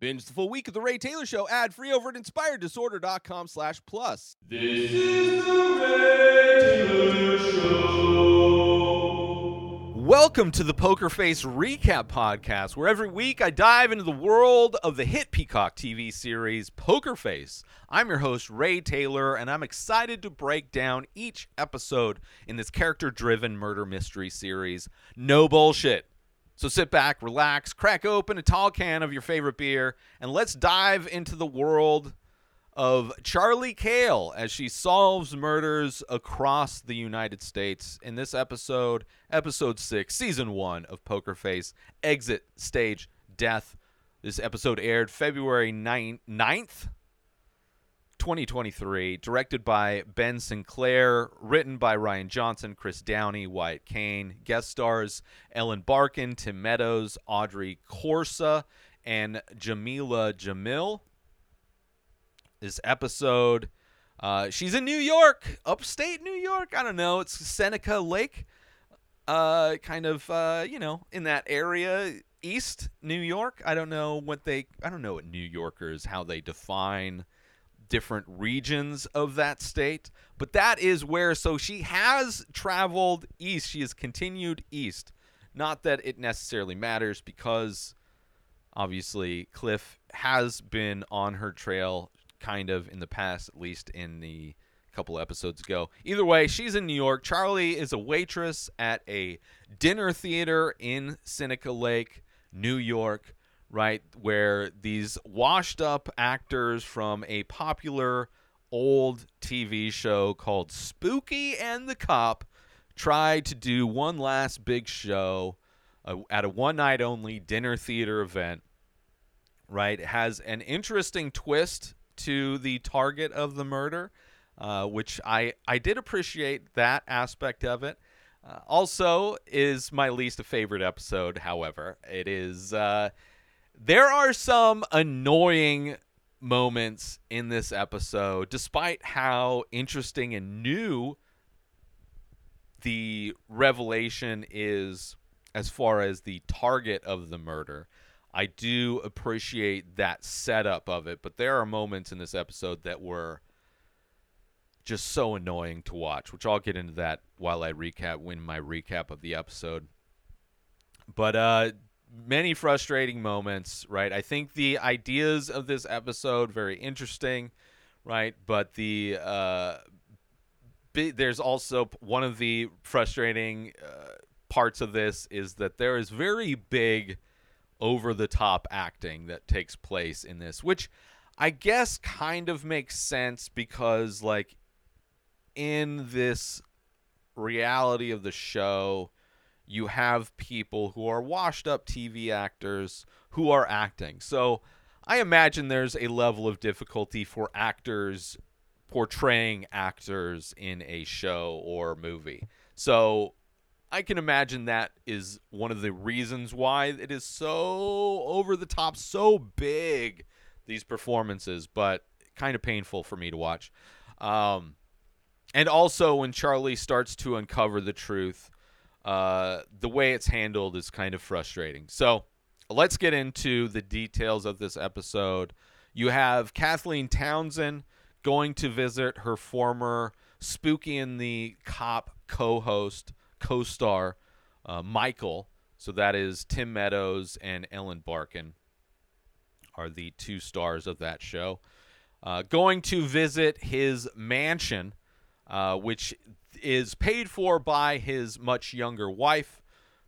Binge the full week of The Ray Taylor Show ad free over at inspireddisorder.com slash plus. This is the Ray Taylor Show. Welcome to the Poker Face Recap Podcast, where every week I dive into the world of the hit Peacock TV series Poker Face. I'm your host, Ray Taylor, and I'm excited to break down each episode in this character driven murder mystery series. No bullshit. So sit back, relax, crack open a tall can of your favorite beer, and let's dive into the world of Charlie Cale as she solves murders across the United States. In this episode, episode 6, season 1 of Poker Face, Exit Stage Death. This episode aired February 9th, 9th 2023, directed by Ben Sinclair, written by Rian Johnson, Chris Downey, Wyatt Cain, guest stars Ellen Barkin, Tim Meadows, Audrey Corsa, and Jameela Jamil. This episode, uh, she's in New York, upstate New York. I don't know. It's Seneca Lake, uh, kind of, uh, you know, in that area, East New York. I don't know what they, I don't know what New Yorkers, how they define different regions of that state. But that is where, so she has traveled east. She has continued east. Not that it necessarily matters because obviously Cliff has been on her trail kind of in the past, at least in the couple episodes ago. Either way, she's in New York. Charlie is a waitress at a dinner theater in Seneca Lake, New York right? Where these washed up actors from a popular old TV show called Spooky and the Cop try to do one last big show uh, at a one night only dinner theater event, right? It has an interesting twist to the target of the murder, uh, which I, I did appreciate that aspect of it. Uh, also, is my least favorite episode. However, it is uh, there are some annoying moments in this episode, despite how interesting and new the revelation is as far as the target of the murder. I do appreciate that setup of it, but there are moments in this episode that were just so annoying to watch, which I'll get into that while I recap when my recap of the episode. But uh many frustrating moments, right? I think the ideas of this episode very interesting, right? But the uh, there's also one of the frustrating uh, parts of this is that there is very big over the top acting that takes place in this, which I guess kind of makes sense because like in this reality of the show you have people who are washed up TV actors who are acting. So I imagine there's a level of difficulty for actors portraying actors in a show or movie. So I can imagine that is one of the reasons why it is so over the top, so big, these performances, but kind of painful for me to watch. Um, and also when Charlie starts to uncover the truth uh, the way it's handled is kind of frustrating. So let's get into the details of this episode. You have Kathleen Townsend going to visit her former Spooky and the Cop co host, co star, uh, Michael. So that is Tim Meadows and Ellen Barkin are the two stars of that show. Uh, going to visit his mansion, uh, which is paid for by his much younger wife,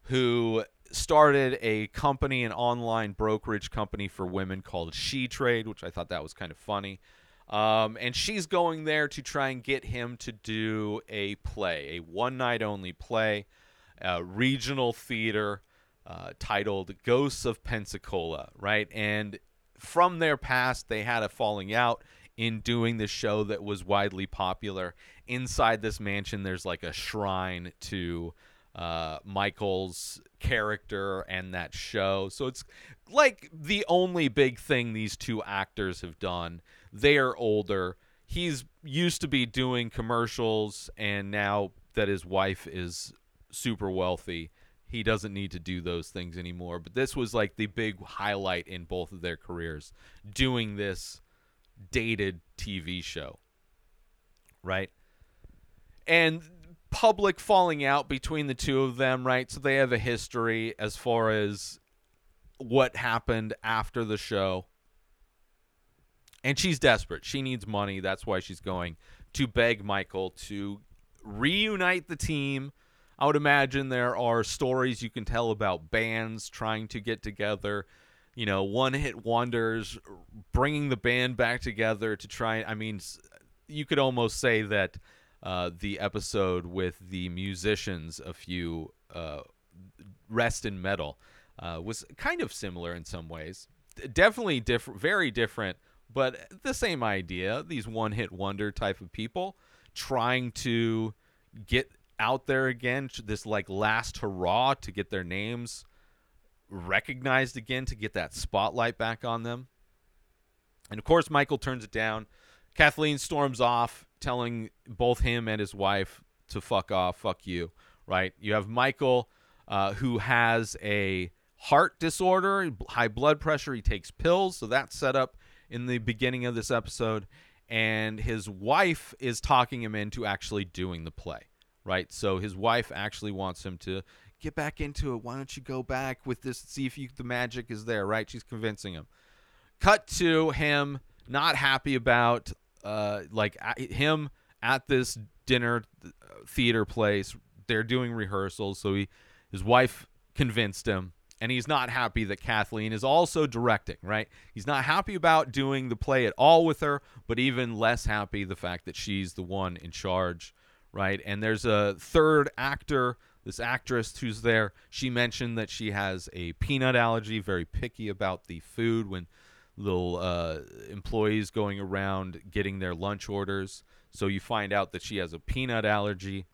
who started a company, an online brokerage company for women called She Trade, which I thought that was kind of funny. Um, and she's going there to try and get him to do a play, a one night only play, a regional theater uh, titled Ghosts of Pensacola, right? And from their past, they had a falling out in doing the show that was widely popular. Inside this mansion, there's like a shrine to uh, Michael's character and that show. So it's like the only big thing these two actors have done. They are older. He's used to be doing commercials, and now that his wife is super wealthy, he doesn't need to do those things anymore. But this was like the big highlight in both of their careers, doing this dated TV show. Right? And public falling out between the two of them, right? So they have a history as far as what happened after the show. And she's desperate. She needs money. That's why she's going to beg Michael to reunite the team. I would imagine there are stories you can tell about bands trying to get together, you know, one hit wonders, bringing the band back together to try. I mean, you could almost say that uh, the episode with the musicians, a few uh, rest in metal, uh, was kind of similar in some ways. Definitely different, very different, but the same idea. These one hit wonder type of people trying to get out there again, this like last hurrah to get their names recognized again, to get that spotlight back on them. And of course, Michael turns it down. Kathleen storms off, telling both him and his wife to fuck off, fuck you, right? You have Michael, uh, who has a heart disorder, high blood pressure. He takes pills, so that's set up in the beginning of this episode. And his wife is talking him into actually doing the play, right? So his wife actually wants him to get back into it. Why don't you go back with this? See if you, the magic is there, right? She's convincing him cut to him not happy about uh like him at this dinner uh, theater place they're doing rehearsals so he his wife convinced him and he's not happy that Kathleen is also directing right? He's not happy about doing the play at all with her but even less happy the fact that she's the one in charge right? And there's a third actor this actress who's there. She mentioned that she has a peanut allergy very picky about the food when little uh, employees going around getting their lunch orders. So you find out that she has a peanut allergy.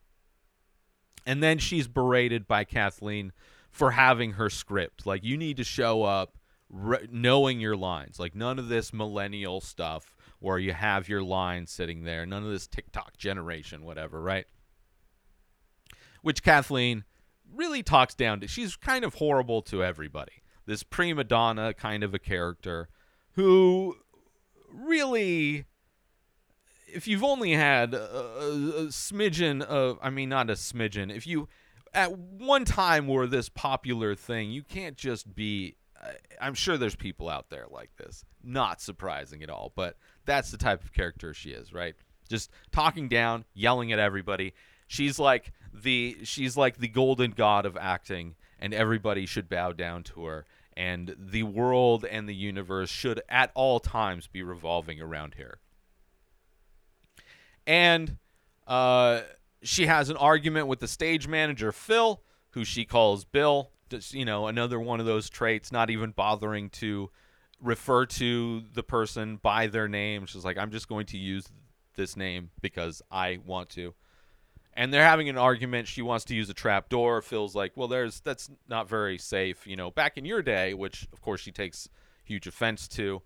And then she's berated by Kathleen for having her script. Like, you need to show up re- knowing your lines. Like, none of this millennial stuff where you have your lines sitting there. None of this TikTok generation, whatever, right? Which Kathleen really talks down to. She's kind of horrible to everybody. This prima donna kind of a character who really if you've only had a, a, smidgen of i mean not a smidgen if you at one time were this popular thing you can't just be i'm sure there's people out there like this. Not surprising at all but that's the type of character she is right? Just talking down yelling at everybody. She's like the she's like the golden god of acting and everybody should bow down to her and the world and the universe should at all times be revolving around her and uh, she has an argument with the stage manager Phil, who she calls Bill. Just you know, another one of those traits, not even bothering to refer to the person by their name. She's like, I'm just going to use this name because I want to. And they're having an argument. She wants to use a trap door. Phil's like, well, there's that's not very safe. You know, back in your day, which of course she takes huge offense to.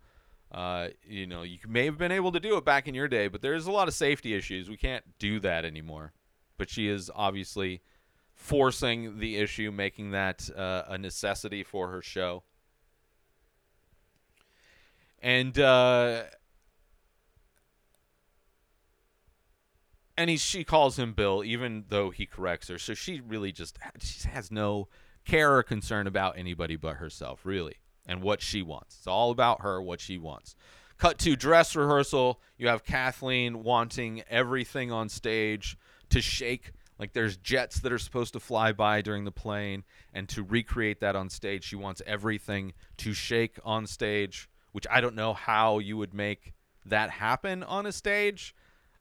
Uh, you know, you may have been able to do it back in your day, but there's a lot of safety issues. We can't do that anymore. But she is obviously forcing the issue, making that uh, a necessity for her show. And uh, and he she calls him Bill, even though he corrects her. So she really just she has no care or concern about anybody but herself, really, and what she wants. It's all about her, what she wants. Cut to dress rehearsal. You have Kathleen wanting everything on stage to shake. Like there's jets that are supposed to fly by during the plane, and to recreate that on stage, she wants everything to shake on stage. Which I don't know how you would make that happen on a stage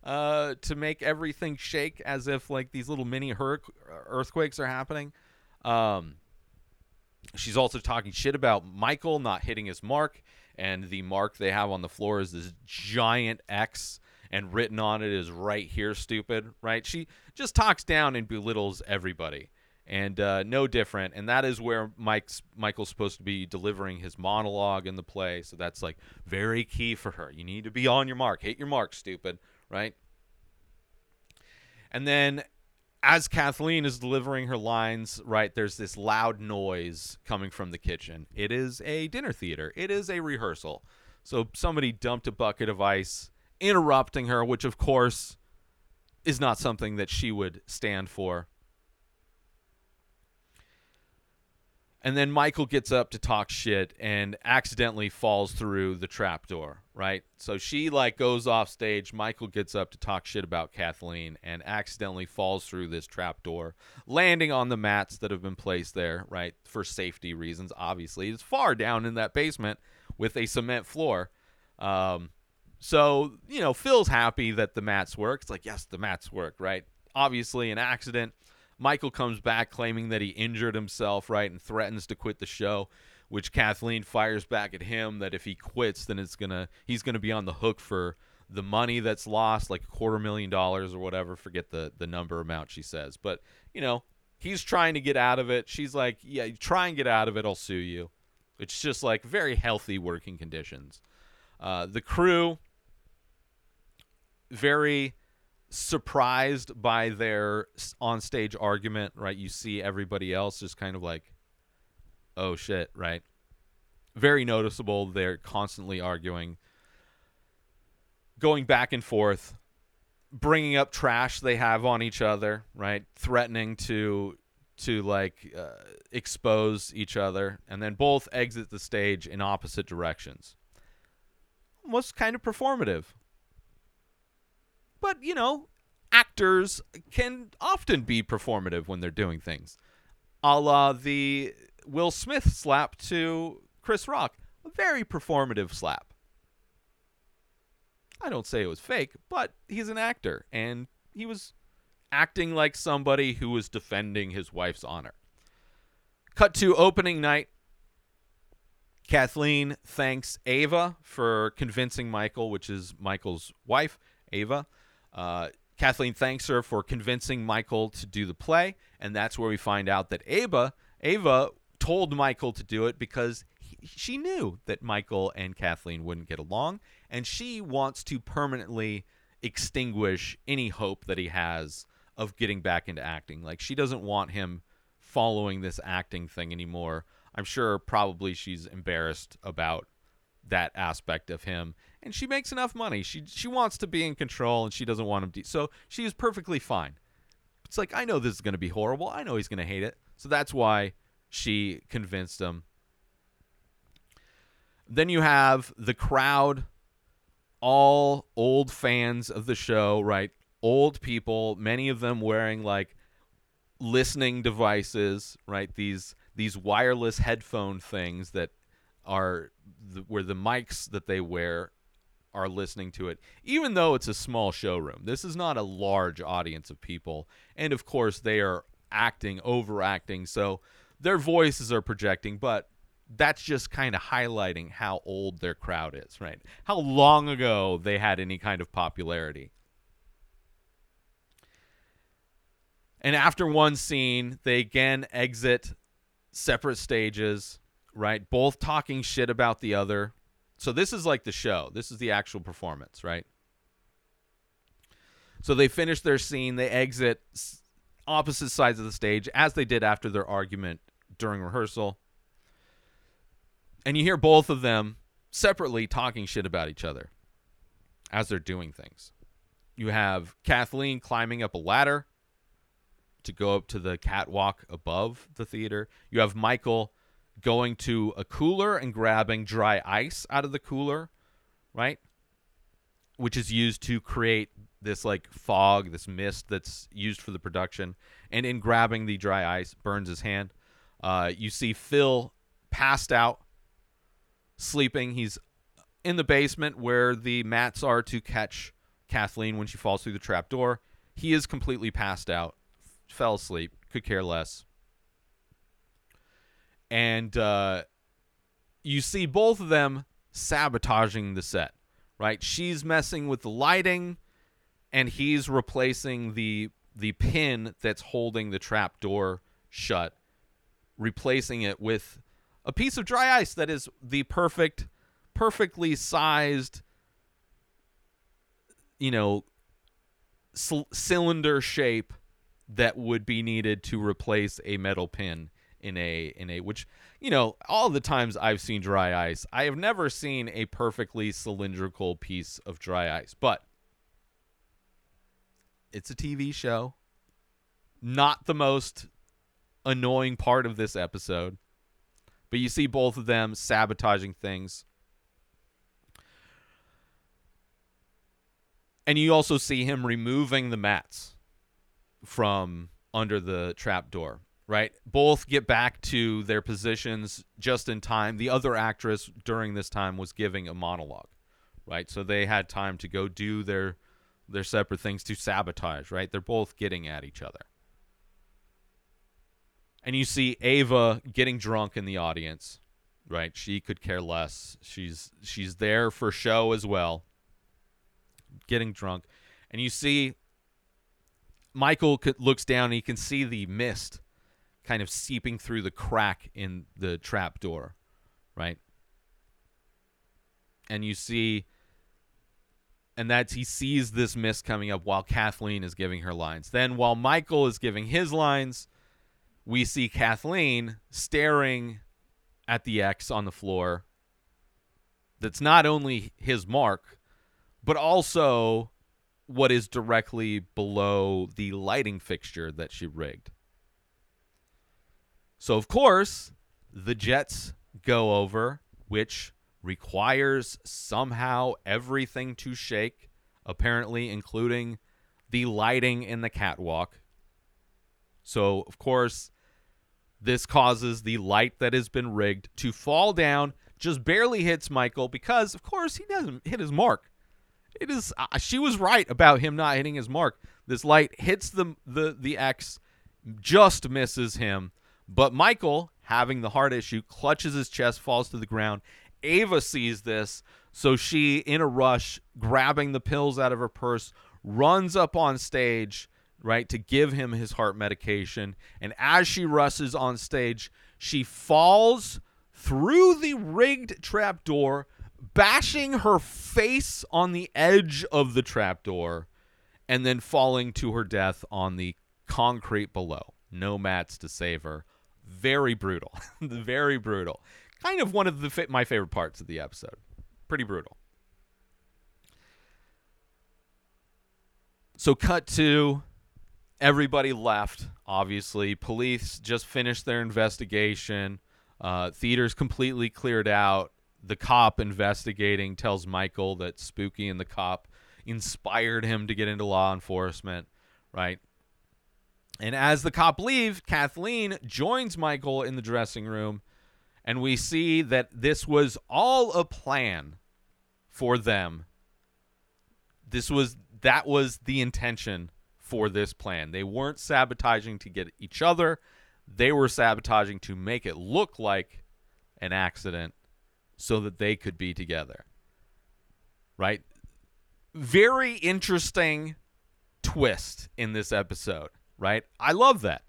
uh, to make everything shake as if like these little mini hur- earthquakes are happening. Um, she's also talking shit about Michael not hitting his mark, and the mark they have on the floor is this giant X, and written on it is "right here, stupid." Right? She just talks down and belittles everybody, and uh, no different. And that is where Mike's Michael's supposed to be delivering his monologue in the play. So that's like very key for her. You need to be on your mark. Hit your mark, stupid. Right? And then as Kathleen is delivering her lines, right, there's this loud noise coming from the kitchen. It is a dinner theater, it is a rehearsal. So somebody dumped a bucket of ice, interrupting her, which of course is not something that she would stand for. And then Michael gets up to talk shit and accidentally falls through the trapdoor, right? So she like goes off stage. Michael gets up to talk shit about Kathleen and accidentally falls through this trapdoor, landing on the mats that have been placed there, right? For safety reasons, obviously. It's far down in that basement with a cement floor. Um, so, you know, Phil's happy that the mats work. It's like, yes, the mats work, right? Obviously, an accident. Michael comes back claiming that he injured himself, right, and threatens to quit the show, which Kathleen fires back at him that if he quits, then it's gonna he's gonna be on the hook for the money that's lost, like a quarter million dollars or whatever. Forget the the number amount she says, but you know he's trying to get out of it. She's like, yeah, try and get out of it. I'll sue you. It's just like very healthy working conditions. Uh, the crew very surprised by their on stage argument, right? You see everybody else just kind of like, oh shit, right? Very noticeable. They're constantly arguing, going back and forth, bringing up trash they have on each other, right? Threatening to to like uh, expose each other, and then both exit the stage in opposite directions. Almost kind of performative but you know, actors can often be performative when they're doing things. A la the Will Smith slap to Chris Rock. A very performative slap. I don't say it was fake, but he's an actor, and he was acting like somebody who was defending his wife's honor. Cut to opening night. Kathleen thanks Ava for convincing Michael, which is Michael's wife, Ava, uh, Kathleen thanks her for convincing Michael to do the play, and that's where we find out that Ava Ava told Michael to do it because he, she knew that Michael and Kathleen wouldn't get along, and she wants to permanently extinguish any hope that he has of getting back into acting. Like she doesn't want him following this acting thing anymore. I'm sure probably she's embarrassed about that aspect of him and she makes enough money. She she wants to be in control and she doesn't want him to so she is perfectly fine. It's like i know this is going to be horrible. I know he's going to hate it. So that's why she convinced him. Then you have the crowd all old fans of the show right? Old people many of them wearing like listening devices right? These these wireless headphone things that are the, where the mics that they wear are listening to it, even though it's a small showroom. This is not a large audience of people. And of course, they are acting, overacting. So their voices are projecting, but that's just kind of highlighting how old their crowd is, right? How long ago they had any kind of popularity. And after one scene, they again exit separate stages right? Both talking shit about the other. So this is like the show. This is the actual performance, right? So they finish their scene, they exit opposite sides of the stage as they did after their argument during rehearsal. And you hear both of them separately talking shit about each other as they're doing things. You have Kathleen climbing up a ladder to go up to the catwalk above the theater. You have Michael going to a cooler and grabbing dry ice out of the cooler, right? Which is used to create this like fog, this mist that's used for the production. And in grabbing the dry ice, burns his hand. Uh, you see Phil passed out, sleeping. He's in the basement where the mats are to catch Kathleen when she falls through the trap door. He is completely passed out, fell asleep, could care less and uh, you see both of them sabotaging the set. Right? She's messing with the lighting, and he's replacing the the pin that's holding the trap door shut, replacing it with a piece of dry ice that is the perfect, perfectly sized, you know, c- cylinder shape that would be needed to replace a metal pin in a in a which you know all the times I've seen dry ice I have never seen a perfectly cylindrical piece of dry ice but it's a TV show. Not the most annoying part of this episode but you see both of them sabotaging things. And you also see him removing the mats from under the trap door right? Both get back to their positions just in time. The other actress during this time was giving a monologue right? So they had time to go do their their separate things to sabotage right? They're both getting at each other. And you see Ava getting drunk in the audience right? She could care less. She's she's there for show as well getting drunk. And you see Michael looks down and he can see the mist kind of seeping through the crack in the trap door, right? And you see and that's he sees this mist coming up while Kathleen is giving her lines. Then while Michael is giving his lines, we see Kathleen staring at the X on the floor. That's not only his mark, but also what is directly below the lighting fixture that she rigged. So, of course, the jets go over, which requires somehow everything to shake, apparently, including the lighting in the catwalk. So, of course, this causes the light that has been rigged to fall down, just barely hits Michael because, of course, he doesn't hit his mark. It is uh, she was right about him not hitting his mark. This light hits the the the X, just misses him. But Michael, having the heart issue, clutches his chest, falls to the ground. Ava sees this, so she, in a rush, grabbing the pills out of her purse, runs up on stage, right, to give him his heart medication. And as she rushes on stage, she falls through the rigged trapdoor, bashing her face on the edge of the trapdoor, and then falling to her death on the concrete below. No mats to save her. Very brutal. Very brutal. Kind of one of the my favorite parts of the episode. Pretty brutal. So cut to everybody left. Obviously, police just finished their investigation. Uh, theater's completely cleared out. The cop investigating tells Michael that Spooky and the cop inspired him to get into law enforcement, right? And as the cop leave, Kathleen joins Michael in the dressing room, and we see that this was all a plan for them. This was that was the intention for this plan. They weren't sabotaging to get each other. They were sabotaging to make it look like an accident so that they could be together. Right? Very interesting twist in this episode, right? I love that.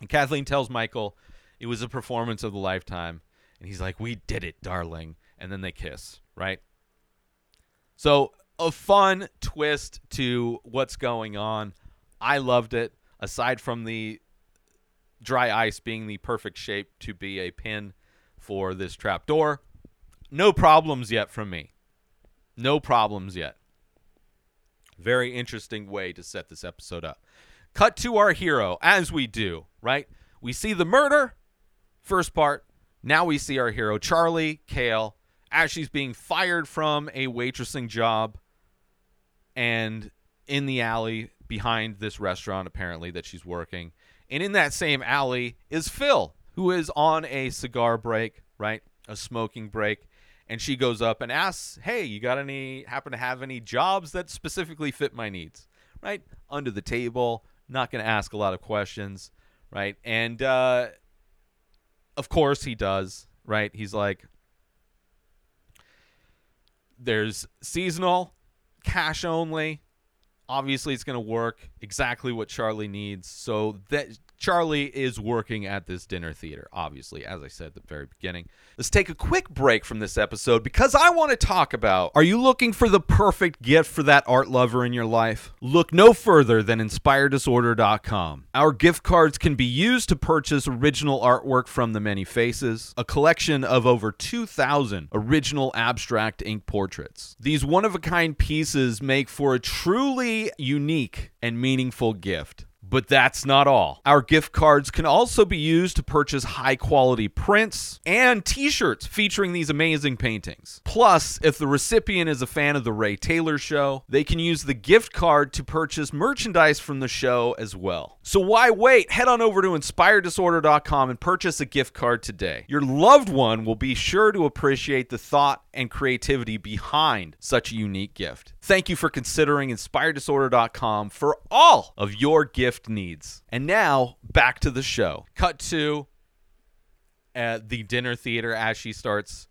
And Kathleen tells Michael it was a performance of the lifetime. And he's like, We did it, darling. And then they kiss, right? So, a fun twist to what's going on. I loved it. Aside from the dry ice being the perfect shape to be a pin for this trap door, no problems yet from me. No problems yet. Very interesting way to set this episode up. Cut to our hero, as we do, right? We see the murder, first part. Now we see our hero, Charlie Cale, as she's being fired from a waitressing job and in the alley behind this restaurant, apparently, that she's working. And in that same alley is Phil, who is on a cigar break, right? A smoking break. And she goes up and asks, Hey, you got any, happen to have any jobs that specifically fit my needs, right? Under the table, not going to ask a lot of questions, right? And, uh, of course he does, right? He's like, there's seasonal, cash only. Obviously, it's going to work exactly what Charlie needs. So that Charlie is working at this dinner theater, obviously, as I said at the very beginning. Let's take a quick break from this episode because I want to talk about are you looking for the perfect gift for that art lover in your life? Look no further than inspireddisorder.com. Our gift cards can be used to purchase original artwork from the many faces, a collection of over 2,000 original abstract ink portraits. These one of a kind pieces make for a truly unique and meaningful gift. But that's not all. Our gift cards can also be used to purchase high quality prints and t shirts featuring these amazing paintings. Plus, if the recipient is a fan of The Ray Taylor Show, they can use the gift card to purchase merchandise from the show as well. So why wait? Head on over to inspireddisorder.com and purchase a gift card today. Your loved one will be sure to appreciate the thought and creativity behind such a unique gift. Thank you for considering inspireddisorder.com for all of your gift needs. And now, back to the show. Cut to at the dinner theater as she starts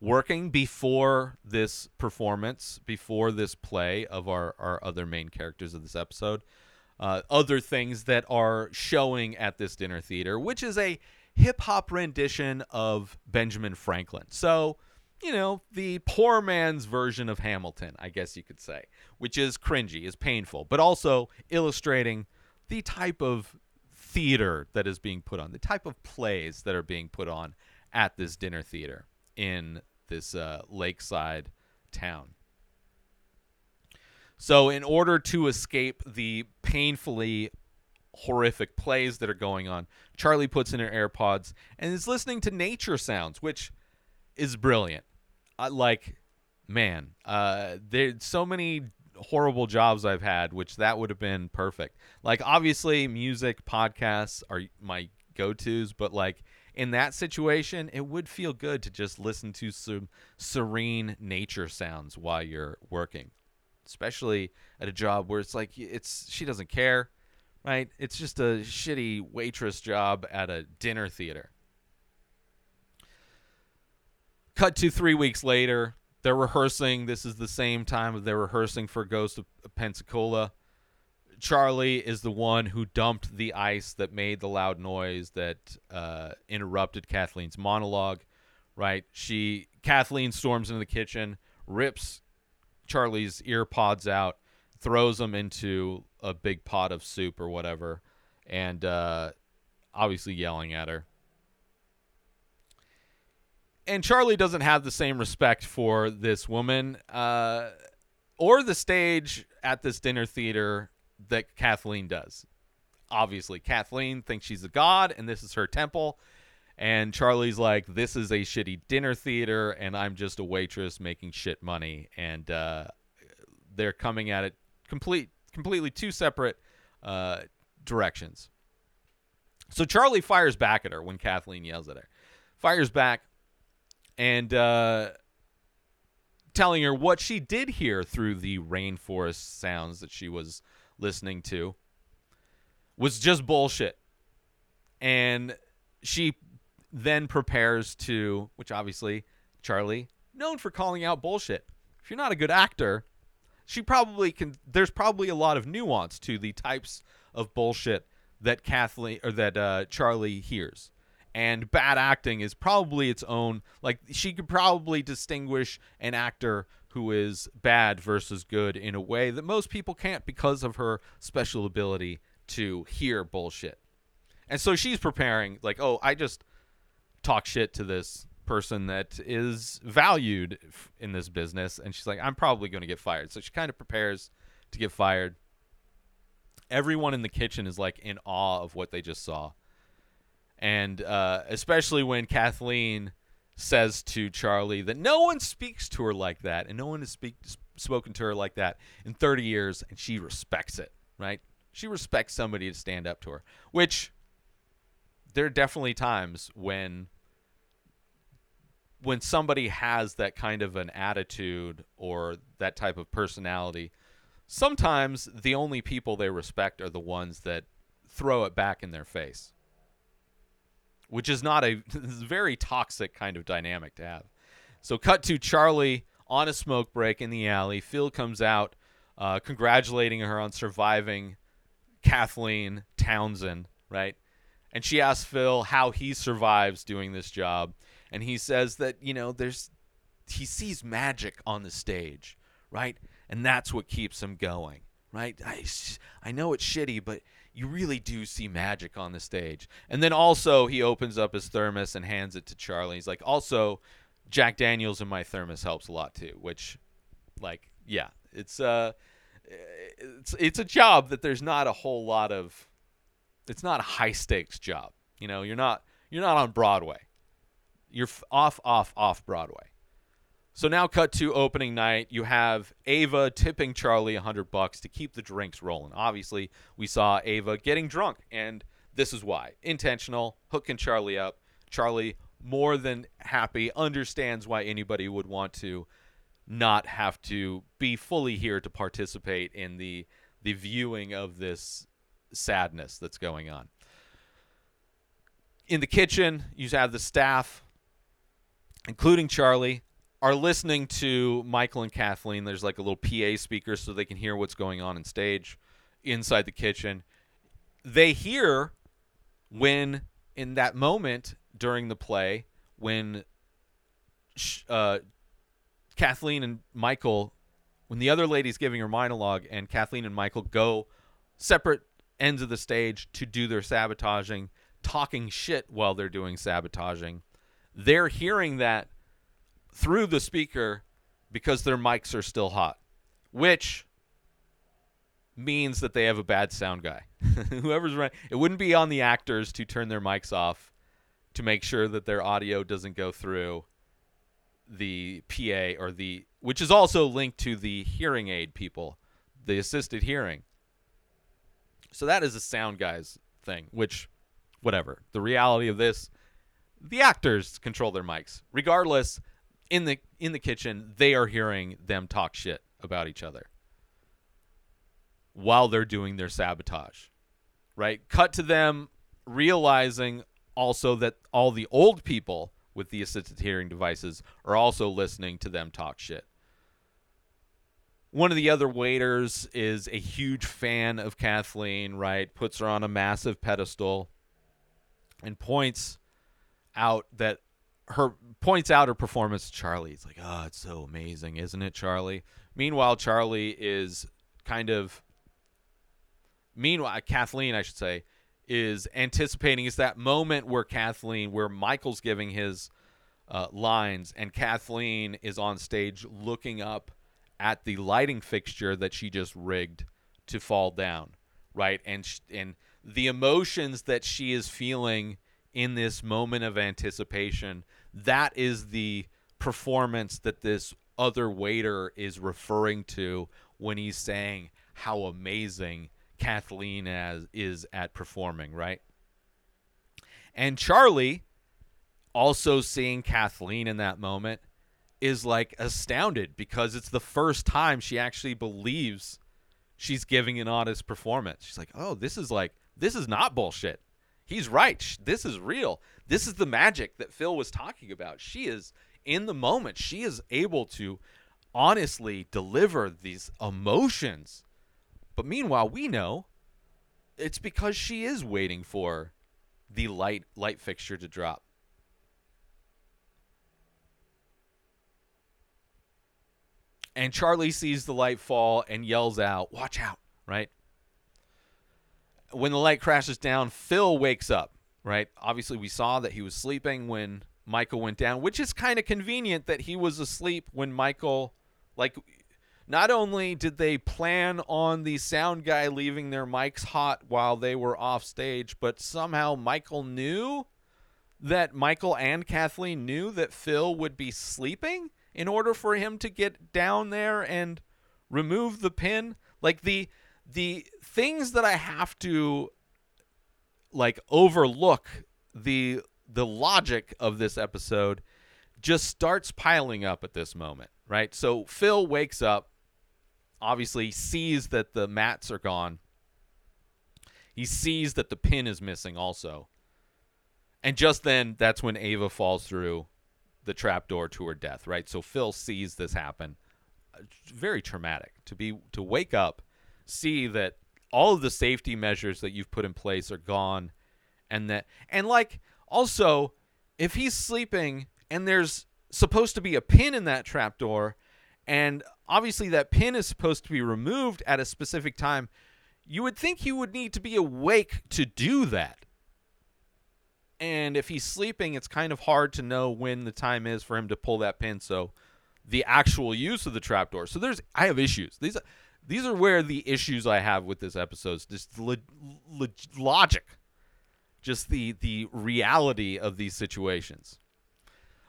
working before this performance, before this play of our, our other main characters of this episode. Uh, other things that are showing at this dinner theater, which is a hip hop rendition of Benjamin Franklin. So, you know, the poor man's version of Hamilton, I guess you could say, which is cringy, is painful, but also illustrating the type of theater that is being put on, the type of plays that are being put on at this dinner theater in this uh, lakeside town. So, in order to escape the painfully horrific plays that are going on, Charlie puts in her AirPods and is listening to nature sounds, which is brilliant. I like, man, uh, there's so many horrible jobs I've had, which that would have been perfect. Like, obviously, music, podcasts are my go tos, but like in that situation, it would feel good to just listen to some serene nature sounds while you're working, especially at a job where it's like it's she doesn't care, right? It's just a shitty waitress job at a dinner theater. Cut to three weeks later. They're rehearsing. This is the same time they're rehearsing for Ghost of Pensacola. Charlie is the one who dumped the ice that made the loud noise that uh, interrupted Kathleen's monologue. Right? She Kathleen storms into the kitchen, rips Charlie's ear pods out, throws them into a big pot of soup or whatever, and uh, obviously yelling at her and Charlie doesn't have the same respect for this woman uh, or the stage at this dinner theater that Kathleen does. Obviously, Kathleen thinks she's a god and this is her temple. And Charlie's like, this is a shitty dinner theater, and I'm just a waitress making shit money. And uh, they're coming at it complete, completely two separate uh, directions. So Charlie fires back at her when Kathleen yells at her. Fires back, and uh, telling her what she did hear through the rainforest sounds that she was listening to was just bullshit. And she then prepares to, which obviously Charlie, known for calling out bullshit. If you're not a good actor, she probably can. There's probably a lot of nuance to the types of bullshit that Kathleen or that uh, Charlie hears and bad acting is probably its own like she could probably distinguish an actor who is bad versus good in a way that most people can't because of her special ability to hear bullshit. And so she's preparing like, "Oh, I just talk shit to this person that is valued in this business." And she's like, "I'm probably going to get fired." So she kind of prepares to get fired. Everyone in the kitchen is like in awe of what they just saw and uh, especially when Kathleen says to Charlie that no one speaks to her like that, and no one has speak, spoken to her like that in 30 years, and she respects it, right? She respects somebody to stand up to her, which there are definitely times when when somebody has that kind of an attitude or that type of personality sometimes the only people they respect are the ones that throw it back in their face which is not a very toxic kind of dynamic to have. So, cut to Charlie on a smoke break in the alley. Phil comes out, uh, congratulating her on surviving Kathleen Townsend, right? And she asks Phil how he survives doing this job. And he says that, you know, there's he sees magic on the stage, right? And that's what keeps him going, right? I, I know it's shitty, but you really do see magic on the stage. And then also he opens up his thermos and hands it to Charlie. He's like, also, Jack Daniels in my thermos helps a lot too, which, like, yeah, it's uh, it's it's a job that there's not a whole lot of. It's not a high stakes job. You know, you're not you're not on Broadway. You're off off off Broadway. So now cut to opening night. You have Ava tipping Charlie a hundred bucks to keep the drinks rolling. Obviously, we saw Ava getting drunk, and this is why. Intentional, hooking Charlie up. Charlie more than happy, understands why anybody would want to not have to be fully here to participate in the the viewing of this sadness that's going on. In the kitchen, you have the staff, including Charlie, are listening to Michael and Kathleen. There's like a little PA speaker so they can hear what's going on in stage inside the kitchen. They hear when in that moment during the play when uh, Kathleen and Michael, when the other lady's giving her monologue, and Kathleen and Michael go separate ends of the stage to do their sabotaging, talking shit while they're doing sabotaging, they're hearing that through the speaker because their mics are still hot, which means that they have a bad sound guy. Whoever's right, it wouldn't be on the actors to turn their mics off to make sure that their audio doesn't go through the PA or the which is also linked to the hearing aid people, the assisted hearing. So that is a sound guys thing, which whatever. The reality of this, the actors control their mics. Regardless, in the in the kitchen, they are hearing them talk shit about each other while they're doing their sabotage. Right? Cut to them realizing also that all the old people with the assisted hearing devices are also listening to them talk shit. One of the other waiters is a huge fan of Kathleen, right? Puts her on a massive pedestal and points out that her points out her performance to Charlie. It's like, oh, it's so amazing, isn't it, Charlie? Meanwhile, Charlie is kind of meanwhile Kathleen, I should say, is anticipating is that moment where Kathleen, where Michael's giving his uh, lines, and Kathleen is on stage looking up at the lighting fixture that she just rigged to fall down, right? And sh- and the emotions that she is feeling in this moment of anticipation, that is the performance that this other waiter is referring to when he's saying how amazing Kathleen as is at performing, right? And Charlie, also seeing Kathleen in that moment, is like astounded because it's the first time she actually believes she's giving an honest performance. She's like, "Oh, this is like this is not bullshit. He's right. This is real. This is the magic that Phil was talking about. She is in the moment. She is able to honestly deliver these emotions but meanwhile, we know it's because she is waiting for the light light fixture to drop. And Charlie sees the light fall and yells out, "Watch out!" Right? When the light crashes down, Phil wakes up, right? Obviously, we saw that he was sleeping when Michael went down, which is kind of convenient that he was asleep when Michael like not only did they plan on the sound guy leaving their mics hot while they were off stage, but somehow Michael knew that Michael and Kathleen knew that Phil would be sleeping in order for him to get down there and remove the pin. Like the the things that I have to like overlook the the logic of this episode just starts piling up at this moment, right? So Phil wakes up obviously sees that the mats are gone. He sees that the pin is missing also. And just then, that's when Ava falls through the trapdoor to her death, right? So Phil sees this happen. Very traumatic to be to wake up, see that all of the safety measures that you've put in place are gone, and that and like also if he's sleeping and there's supposed to be a pin in that trapdoor and obviously that pin is supposed to be removed at a specific time you would think he would need to be awake to do that. And if he's sleeping it's kind of hard to know when the time is for him to pull that pin so the actual use of the trapdoor so there's i have issues. These these are where the issues i have with this episode is just lo- lo- logic just the the reality of these situations.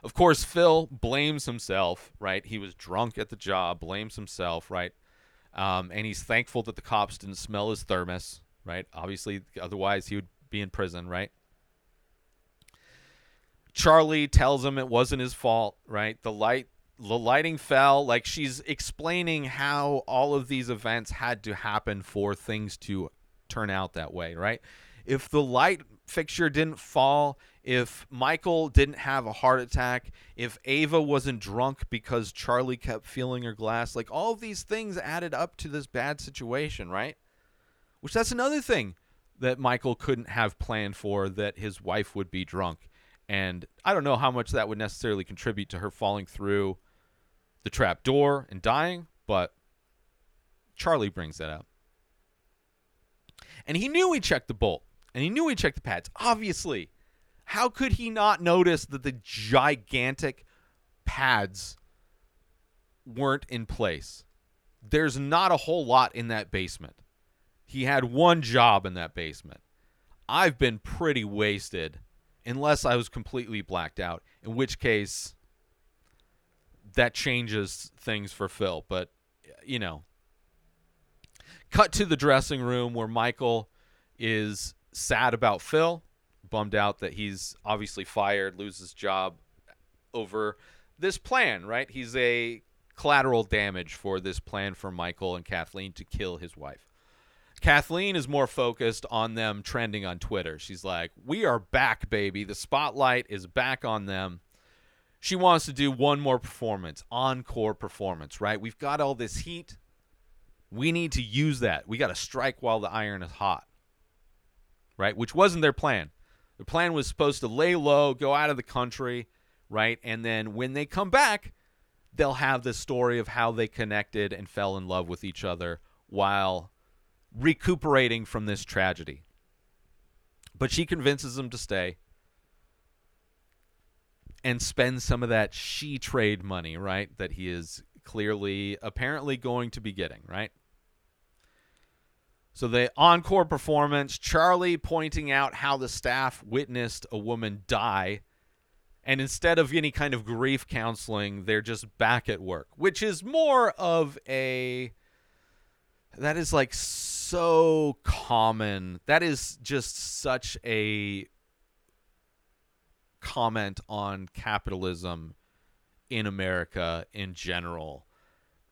Of course, Phil blames himself, right? He was drunk at the job, blames himself, right? Um, and he's thankful that the cops didn't smell his thermos, right? Obviously, otherwise he would be in prison, right? Charlie tells him it wasn't his fault, right? The light the lighting fell like she's explaining how all of these events had to happen for things to turn out that way, right? If the light fixture didn't fall, if Michael didn't have a heart attack, if Ava wasn't drunk because Charlie kept feeling her glass, like all of these things added up to this bad situation, right? Which that's another thing that Michael couldn't have planned for that his wife would be drunk. And I don't know how much that would necessarily contribute to her falling through the trap door and dying, but Charlie brings that up. And he knew he checked the bolt and he knew he checked the pads. Obviously, how could he not notice that the gigantic pads weren't in place? There's not a whole lot in that basement. He had one job in that basement. I've been pretty wasted, unless I was completely blacked out, in which case that changes things for Phil. But, you know, cut to the dressing room where Michael is sad about Phil, bummed out that he's obviously fired, loses job over this plan, right? He's a collateral damage for this plan for Michael and Kathleen to kill his wife. Kathleen is more focused on them trending on Twitter. She's like, "We are back, baby. The spotlight is back on them." She wants to do one more performance, encore performance, right? We've got all this heat. We need to use that. We got to strike while the iron is hot right? Which wasn't their plan. The plan was supposed to lay low, go out of the country, right? And then when they come back, they'll have this story of how they connected and fell in love with each other while recuperating from this tragedy. But she convinces them to stay and spend some of that she trade money, right? That he is clearly, apparently going to be getting, right? So the encore performance, Charlie pointing out how the staff witnessed a woman die. And instead of any kind of grief counseling, they're just back at work, which is more of a. That is like so common. That is just such a comment on capitalism in America in general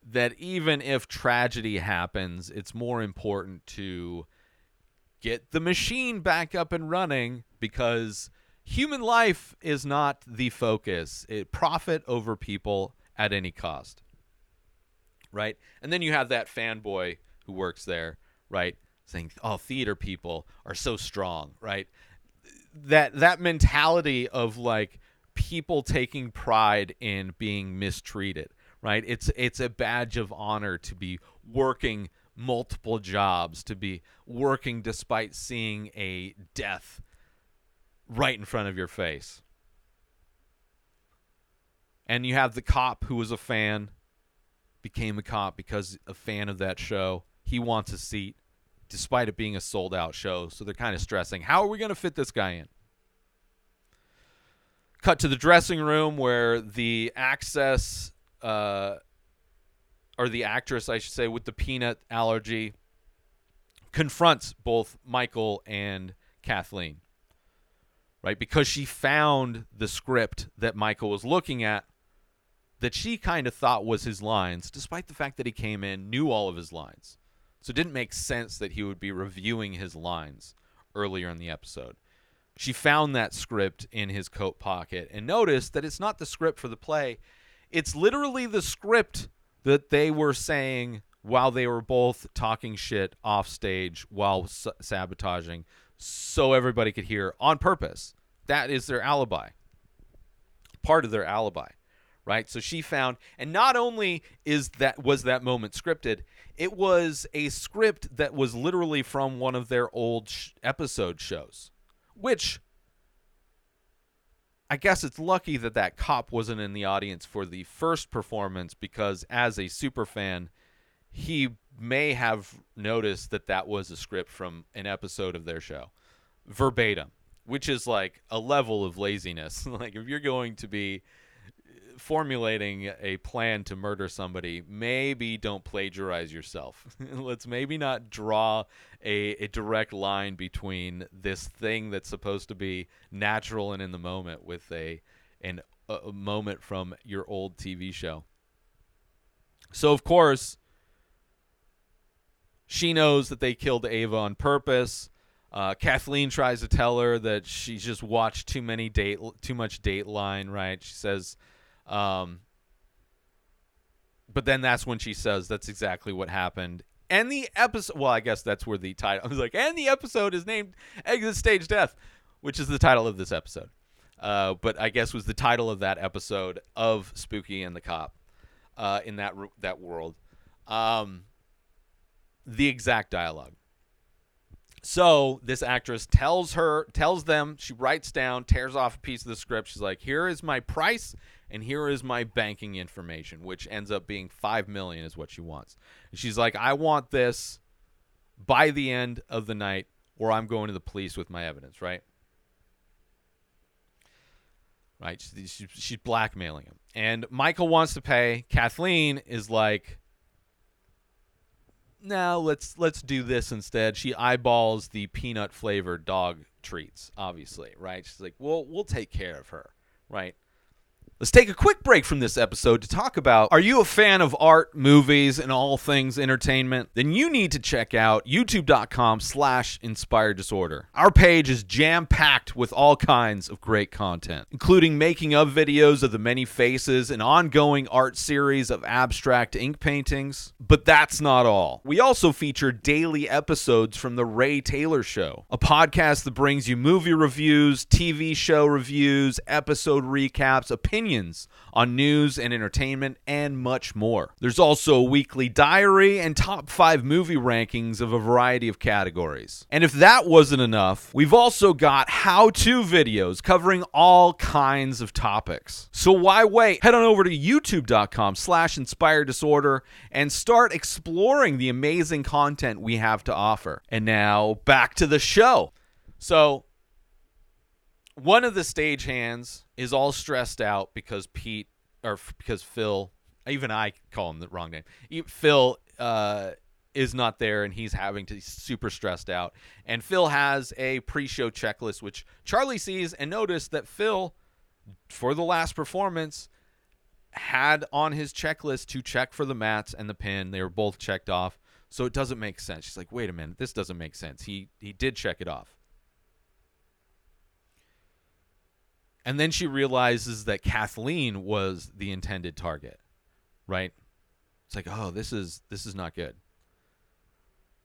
that even if tragedy happens, it's more important to get the machine back up and running because human life is not the focus. It profit over people at any cost. Right? And then you have that fanboy who works there, right? Saying, "Oh, theater people are so strong," right? That that mentality of like people taking pride in being mistreated right? It's it's a badge of honor to be working multiple jobs, to be working despite seeing a death right in front of your face. And you have the cop who was a fan, became a cop because a fan of that show. He wants a seat despite it being a sold out show. So they're kind of stressing, how are we going to fit this guy in? Cut to the dressing room where the access uh, or the actress, I should say, with the peanut allergy, confronts both Michael and Kathleen, right? Because she found the script that Michael was looking at that she kind of thought was his lines, despite the fact that he came in, knew all of his lines. So it didn't make sense that he would be reviewing his lines earlier in the episode. She found that script in his coat pocket and noticed that it's not the script for the play, it's literally the script that they were saying while they were both talking shit off stage while sabotaging so everybody could hear on purpose. That is their alibi. Part of their alibi, right? So she found and not only is that was that moment scripted, it was a script that was literally from one of their old sh- episode shows, which I guess it's lucky that that cop wasn't in the audience for the first performance because as a super fan, he may have noticed that that was a script from an episode of their show verbatim, which is like a level of laziness. like if you're going to be formulating a plan to murder somebody, maybe don't plagiarize yourself. Let's maybe not draw a, a direct line between this thing that's supposed to be natural and in the moment with a an a moment from your old TV show. So of course, she knows that they killed Ava on purpose. Uh, Kathleen tries to tell her that she's just watched too many date, too much Dateline. Right? She says, um, but then that's when she says that's exactly what happened. And the episode, well, I guess that's where the title. I was like, and the episode is named "Exit Stage Death," which is the title of this episode. Uh, but I guess was the title of that episode of Spooky and the Cop uh, in that that world. Um, the exact dialogue. So this actress tells her, tells them, she writes down, tears off a piece of the script. She's like, "Here is my price, and here is my banking information," which ends up being five million, is what she wants. And she's like, "I want this by the end of the night, or I'm going to the police with my evidence." Right? Right? She's, she's blackmailing him, and Michael wants to pay. Kathleen is like, no, let's let's do this instead. She eyeballs the peanut flavored dog treats, obviously, right? She's like, "Well, we'll take care of her." Right? Let's take a quick break from this episode to talk about Are you a fan of art, movies, and all things entertainment? Then you need to check out youtube.com slash inspired disorder. Our page is jam-packed with all kinds of great content, including making of videos of the many faces, an ongoing art series of abstract ink paintings. But that's not all. We also feature daily episodes from The Ray Taylor Show, a podcast that brings you movie reviews, TV show reviews, episode recaps, opinions on news and entertainment, and much more. There's also a weekly diary and top five movie rankings of a variety of categories. And if that wasn't enough, we've also got how to videos covering all kinds of topics. So why wait? Head on over to youtube.com slash inspired disorder and start exploring the amazing content we have to offer. And now back to the show. So one of the stagehands is all stressed out because Pete or because Phil, even I call him the wrong name. Phil uh, is not there and he's having to he's super stressed out. And Phil has a pre-show checklist which Charlie sees and noticed that Phil for the last performance had on his checklist to check for the mats and the pin. They were both checked off. So it doesn't make sense. She's like, "Wait a minute, this doesn't make sense." He he did check it off. And then she realizes that Kathleen was the intended target, right? It's like, "Oh, this is this is not good."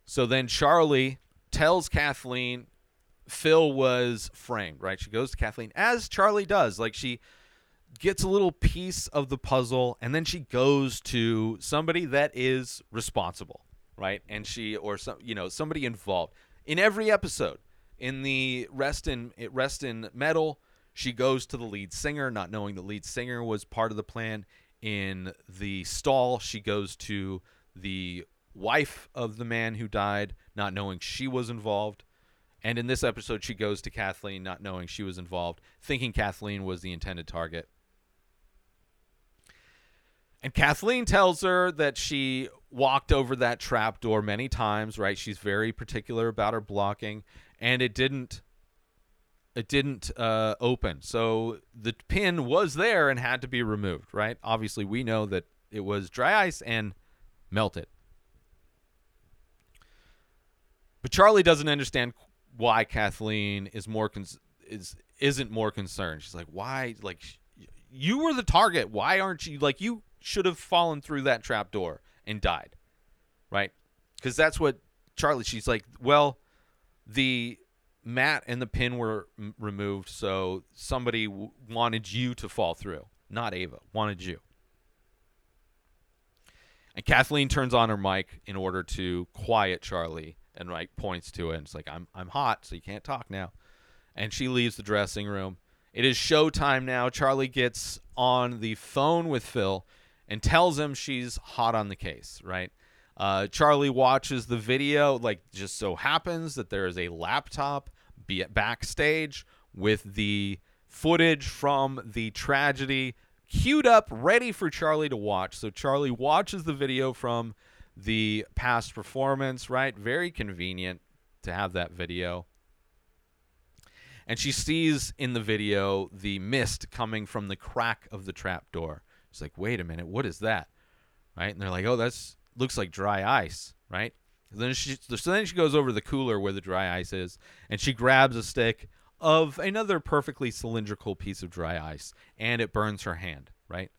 So then Charlie tells Kathleen Phil was framed, right? She goes to Kathleen as Charlie does. Like she gets a little piece of the puzzle and then she goes to somebody that is responsible, right? And she or some, you know, somebody involved. In every episode, in the Rest in Rest in Metal, she goes to the lead singer not knowing the lead singer was part of the plan. In the stall, she goes to the wife of the man who died, not knowing she was involved. And in this episode, she goes to Kathleen, not knowing she was involved, thinking Kathleen was the intended target. And Kathleen tells her that she walked over that trap door many times, right? She's very particular about her blocking, and it didn't it didn't uh, open. So the pin was there and had to be removed, right? Obviously, we know that it was dry ice and melted. But Charlie doesn't understand why Kathleen is more cons- is isn't more concerned. She's like, "Why like you were the target. Why aren't you like you should have fallen through that trap door and died." Right? Cuz that's what Charlie she's like, "Well, the mat and the pin were m- removed, so somebody w- wanted you to fall through, not Ava. Wanted you. And Kathleen turns on her mic in order to quiet Charlie and like points to it. And it's like I'm I'm hot, so you can't talk now. And she leaves the dressing room. It is showtime now. Charlie gets on the phone with Phil and tells him she's hot on the case, right? Uh, Charlie watches the video. Like, just so happens that there is a laptop be it backstage with the footage from the tragedy queued up, ready for Charlie to watch. So Charlie watches the video from the past performance, right? Very convenient to have that video. And she sees in the video the mist coming from the crack of the trap door. She's like, wait a minute, what is that? Right? And they're like, oh, that's looks like dry ice, right? Then she so then she goes over to the cooler where the dry ice is, and she grabs a stick of another perfectly cylindrical piece of dry ice, and it burns her hand, right?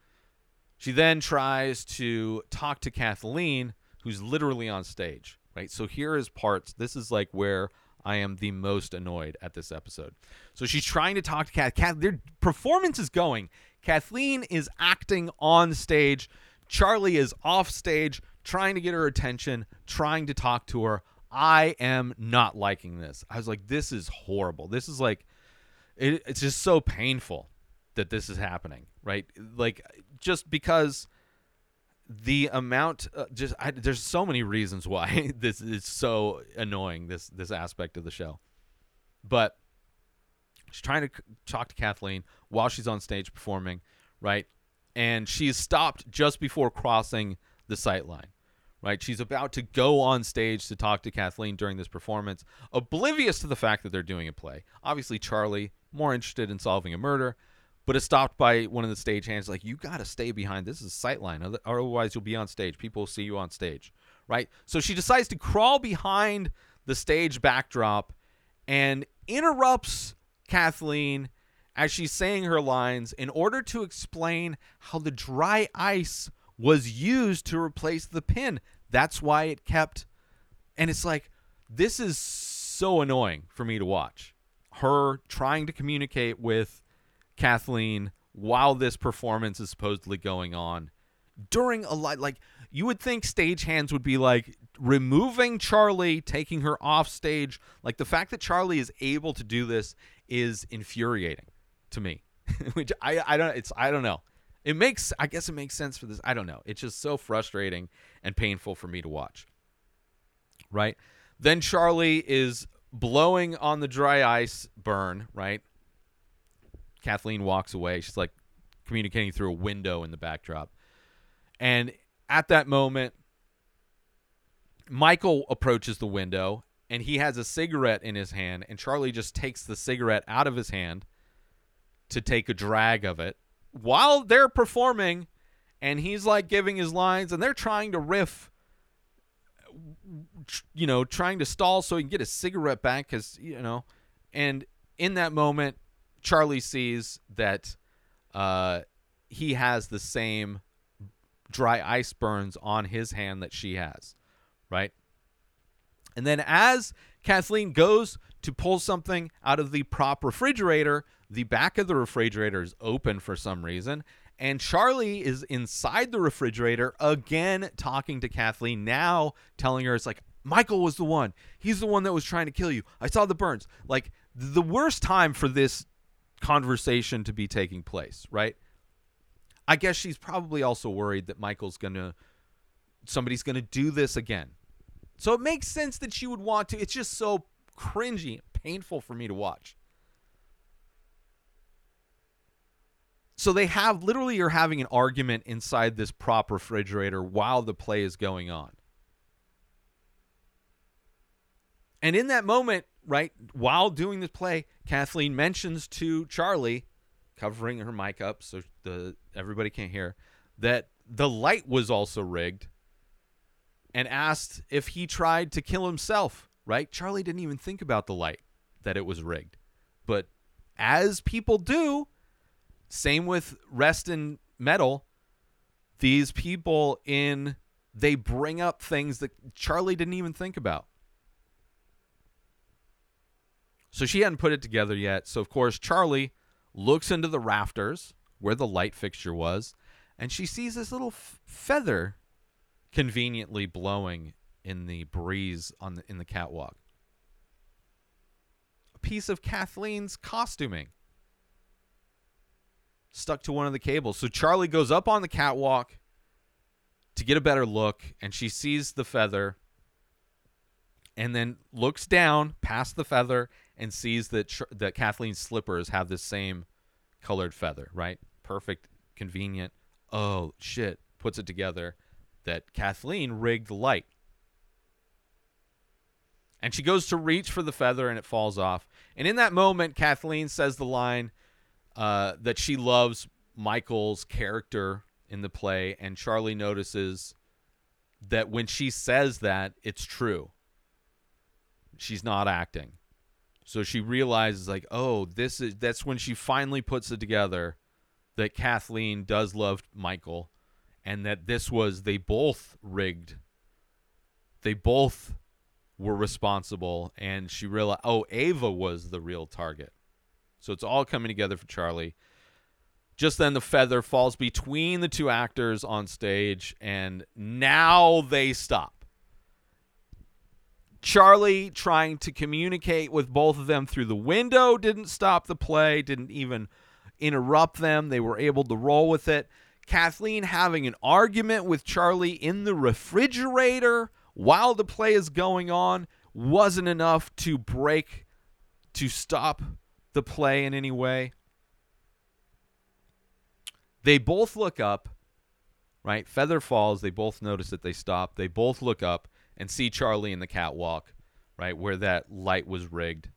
She then tries to talk to Kathleen, who's literally on stage, right? So here is parts. This is like where I am the most annoyed at this episode. So she's trying to talk to Kath. Kath their performance is going. Kathleen is acting on stage. Charlie is off stage trying to get her attention, trying to talk to her. I am not liking this. I was like, this is horrible. This is like, it, it's just so painful that this is happening, right? Like, just because the amount, uh, just I, there's so many reasons why this is so annoying. This this aspect of the show, but she's trying to talk to Kathleen while she's on stage performing, right? And she's stopped just before crossing the sight line right? She's about to go on stage to talk to Kathleen during this performance, oblivious to the fact that they're doing a play. Obviously, Charlie more interested in solving a murder, but is stopped by one of the stage hands, like, you got to stay behind. This is a sightline, oth- otherwise you'll be on stage. People will see you on stage, right? So she decides to crawl behind the stage backdrop and interrupts Kathleen as she's saying her lines in order to explain how the dry ice was used to replace the pin. That's why it kept. And it's like, this is so annoying for me to watch. Her trying to communicate with Kathleen while this performance is supposedly going on during a lot. Like, you would think stagehands would be like removing Charlie, taking her off stage. Like, the fact that Charlie is able to do this is infuriating to me. Which I, I don't, it's, I don't know. It makes I guess it makes sense for this. I don't know. It's just so frustrating and painful for me to watch. Right? Then Charlie is blowing on the dry ice burn, right? Kathleen walks away. She's like communicating through a window in the backdrop. And at that moment, Michael approaches the window and he has a cigarette in his hand and Charlie just takes the cigarette out of his hand to take a drag of it while they're performing and he's like giving his lines and they're trying to riff you know trying to stall so he can get his cigarette back cuz you know and in that moment Charlie sees that uh he has the same dry ice burns on his hand that she has right and then as Kathleen goes to pull something out of the prop refrigerator, the back of the refrigerator is open for some reason. And Charlie is inside the refrigerator again talking to Kathleen, now telling her it's like, Michael was the one. He's the one that was trying to kill you. I saw the burns. Like, the worst time for this conversation to be taking place, right? I guess she's probably also worried that Michael's going to, somebody's going to do this again. So it makes sense that she would want to. It's just so cringy, painful for me to watch. So they have literally are having an argument inside this prop refrigerator while the play is going on. And in that moment, right, while doing this play, Kathleen mentions to Charlie, covering her mic up so the everybody can't hear, that the light was also rigged and asked if he tried to kill himself, right? Charlie didn't even think about the light that it was rigged. But as people do, same with rest in metal, these people in they bring up things that Charlie didn't even think about. So she hadn't put it together yet. So of course Charlie looks into the rafters where the light fixture was, and she sees this little f- feather conveniently blowing in the breeze on the, in the catwalk. A piece of Kathleen's costuming stuck to one of the cables. So Charlie goes up on the catwalk to get a better look, and she sees the feather and then looks down past the feather and sees that that Kathleen's slippers have the same colored feather, right? Perfect, convenient. Oh shit! Puts it together that Kathleen rigged the light. And she goes to reach for the feather and it falls off. And in that moment, Kathleen says the line uh, that she loves Michael's character in the play. And Charlie notices that when she says that, it's true. She's not acting. So she realizes, like, oh, this is that's when she finally puts it together that Kathleen does love Michael and that this was they both rigged. They both were responsible and she realized oh Ava was the real target. So it's all coming together for Charlie. Just then the feather falls between the two actors on stage and now they stop. Charlie trying to communicate with both of them through the window didn't stop the play, didn't even interrupt them. They were able to roll with it. Kathleen having an argument with Charlie in the refrigerator while the play is going on wasn't enough to break, to stop the play in any way. They both look up, right? Feather falls. They both notice that they stop. They both look up and see Charlie in the catwalk, right, where that light was rigged.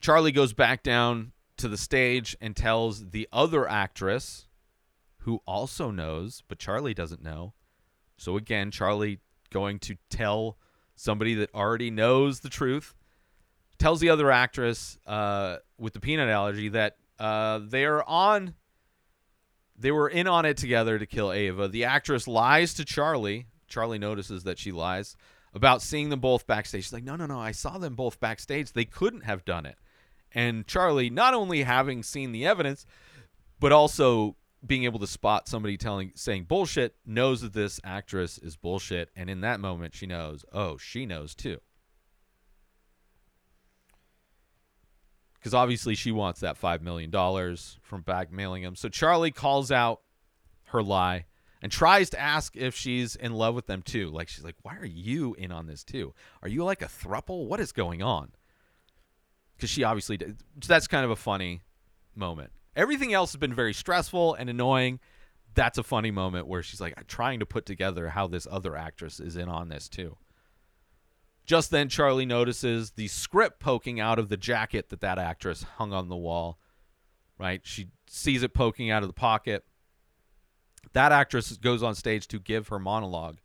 Charlie goes back down to the stage and tells the other actress, who also knows, but Charlie doesn't know. So again, Charlie going to tell somebody that already knows the truth, tells the other actress uh, with the peanut allergy that uh, they're on. They were in on it together to kill Ava. The actress lies to Charlie. Charlie notices that she lies about seeing them both backstage. She's like, no, no, no. I saw them both backstage. They couldn't have done it. And Charlie, not only having seen the evidence, but also being able to spot somebody telling saying bullshit knows that this actress is bullshit and in that moment she knows oh she knows too. Because obviously she wants that $5 million from blackmailing him. So charlie calls out her lie and tries to ask if she's in love with them too. Like she's like why are you in on this too? Are you like a thruple? What is going on? Because she obviously did. that's kind of a funny moment Everything else has been very stressful and annoying. That's a funny moment where she's like trying to put together how this other actress is in on this too. Just then, Charlie notices the script poking out of the jacket that that actress hung on the wall. Right? She sees it poking out of the pocket. That actress goes on stage to give her monologue.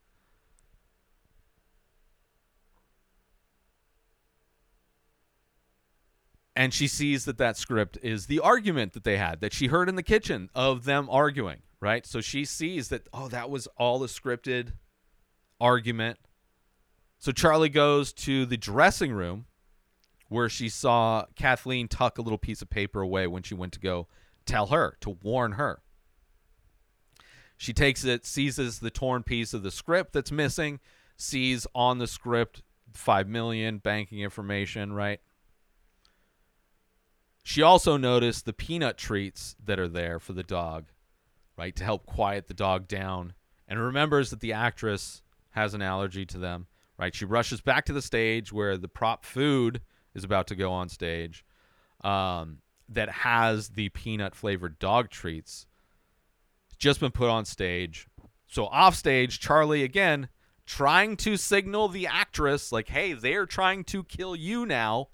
And she sees that that script is the argument that they had that she heard in the kitchen of them arguing right? So she sees that oh that was all a scripted argument. So charlie goes to the dressing room where she saw kathleen tuck a little piece of paper away when she went to go tell her to warn her. She takes it seizes the torn piece of the script that's missing sees on the script 5 million banking information right she also noticed the peanut treats that are there for the dog, right, to help quiet the dog down, and remembers that the actress has an allergy to them, right? She rushes back to the stage where the prop food is about to go on stage um, that has the peanut flavored dog treats. Just been put on stage. So off stage, Charlie again trying to signal the actress, like, hey, they're trying to kill you now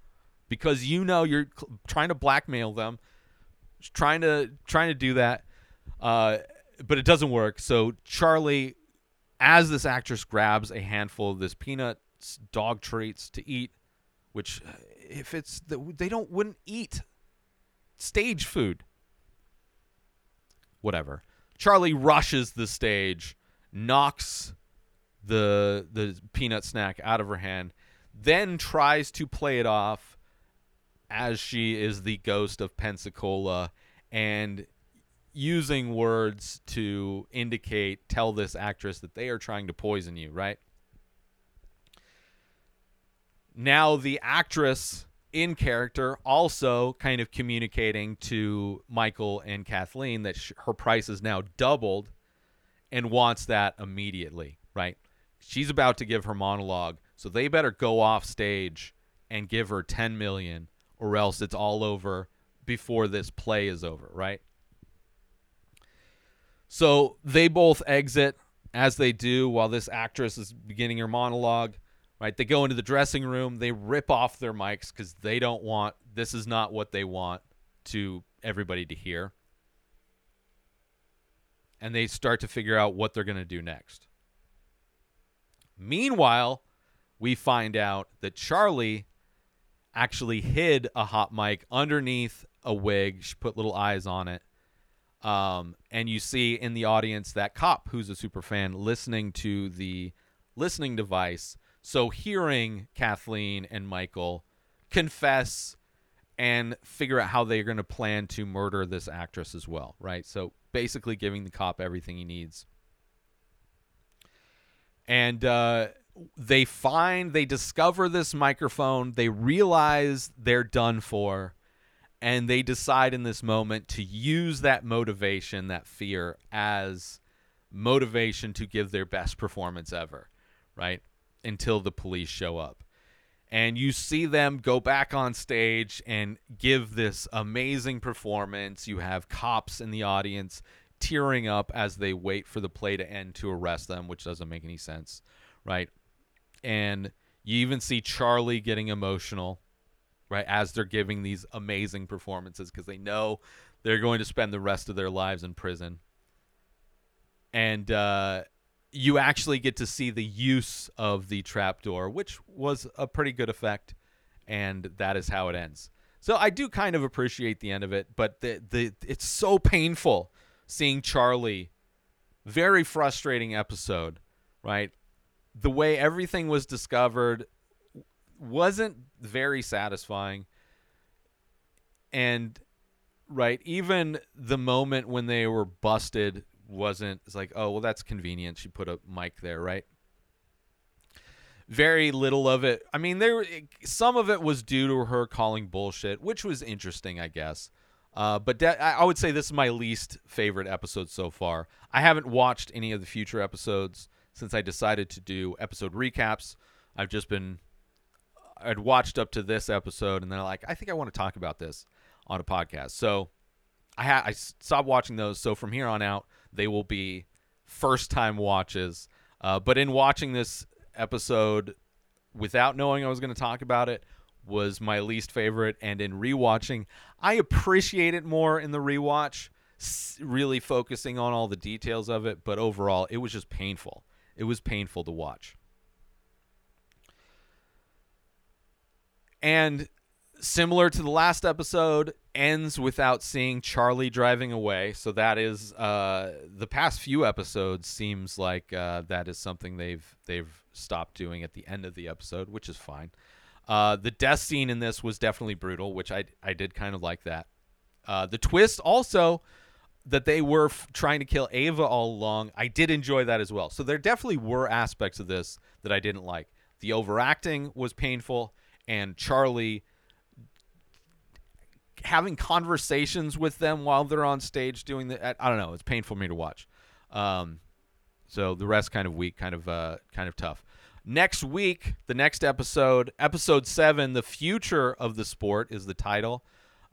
because you know you're cl- trying to blackmail them, trying to trying to do that, uh, but it doesn't work. So Charlie, as this actress grabs a handful of this peanuts dog treats to eat, which uh, if it's the, they don't wouldn't eat stage food. Whatever. Charlie rushes the stage, knocks the the peanut snack out of her hand, then tries to play it off as she is the ghost of Pensacola and using words to indicate, tell this actress that they are trying to poison you, right? Now, the actress in character also kind of communicating to Michael and Kathleen that sh- her price is now doubled and wants that immediately, right? She's about to give her monologue, so they better go off stage and give her 10 million or else it's all over before this play is over, right? So they both exit as they do while this actress is beginning her monologue. Right? They go into the dressing room. They rip off their mics because they don't want. This is not what they want to everybody to hear. And they start to figure out what they're going to do next. Meanwhile, we find out that Charlie actually hid a hot mic underneath a wig. She put little eyes on it. Um, and you see in the audience that cop who's a super fan listening to the listening device. So hearing Kathleen and Michael confess and figure out how they're going to plan to murder this actress as well, right? So basically giving the cop everything he needs. And uh, they find, they discover this microphone. They realize they're done for. And they decide in this moment to use that motivation, that fear, as motivation to give their best performance ever, right? Until the police show up. And you see them go back on stage and give this amazing performance. You have cops in the audience tearing up as they wait for the play to end to arrest them, which doesn't make any sense, right? And you even see Charlie getting emotional, right, as they're giving these amazing performances because they know they're going to spend the rest of their lives in prison. And uh, you actually get to see the use of the trapdoor, which was a pretty good effect, and that is how it ends. So I do kind of appreciate the end of it, but the the it's so painful seeing Charlie. Very frustrating episode, right? The way everything was discovered wasn't very satisfying. And right, even the moment when they were busted wasn't it's like, oh well that's convenient. She put a mic there, right? Very little of it. I mean, there some of it was due to her calling bullshit, which was interesting, I guess. Uh, but de- I would say this is my least favorite episode so far. I haven't watched any of the future episodes since I decided to do episode recaps. I've just been, I'd watched up to this episode, and then like, I think I want to talk about this on a podcast. So I ha- I stopped watching those. So from here on out, they will be first time watches. Uh, but in watching this episode without knowing I was going to talk about it, was my least favorite and in rewatching i appreciate it more in the rewatch really focusing on all the details of it but overall it was just painful it was painful to watch. And similar to the last episode ends without seeing charlie driving away. So that is uh, the past few episodes seems like uh, that is something they've they've stopped doing at the end of the episode which is fine. Uh, the death scene in this was definitely brutal, which I I did kind of like that. Uh, the twist also that they were f- trying to kill Ava all along, I did enjoy that as well. So there definitely were aspects of this that I didn't like. The overacting was painful, and Charlie having conversations with them while they're on stage doing the I don't know, it's painful for me to watch. Um, so the rest kind of weak, kind of uh, kind of tough. Next week, the next episode, episode seven, The Future of the Sport is the title.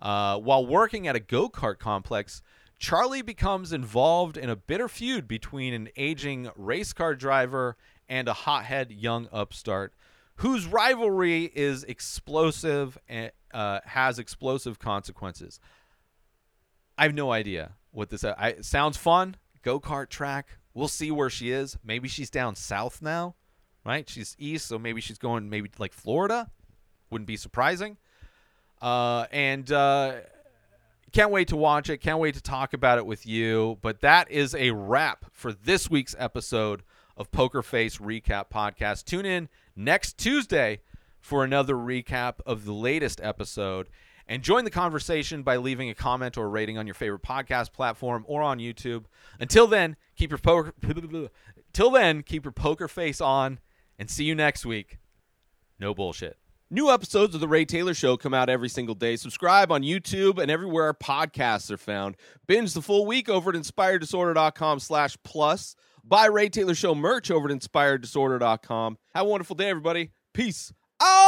Uh, while working at a go kart complex, Charlie becomes involved in a bitter feud between an aging race car driver and a hothead young upstart whose rivalry is explosive and uh, has explosive consequences. I have no idea what this I, sounds fun. Go kart track. We'll see where she is. Maybe she's down south now right? She's east, so maybe she's going maybe like Florida. Wouldn't be surprising. Uh, and uh, can't wait to watch it. Can't wait to talk about it with you. But that is a wrap for this week's episode of Poker Face Recap Podcast. Tune in next Tuesday for another recap of the latest episode. and join the conversation by leaving a comment or rating on your favorite podcast platform or on YouTube. Until then, keep your poker till then, keep your poker face on and see you next week. No bullshit. New episodes of The Ray Taylor Show come out every single day. Subscribe on YouTube and everywhere our podcasts are found. Binge the full week over at inspireddisorder.com slash plus. Buy Ray Taylor Show merch over at inspireddisorder.com. Have a wonderful day, everybody. Peace out!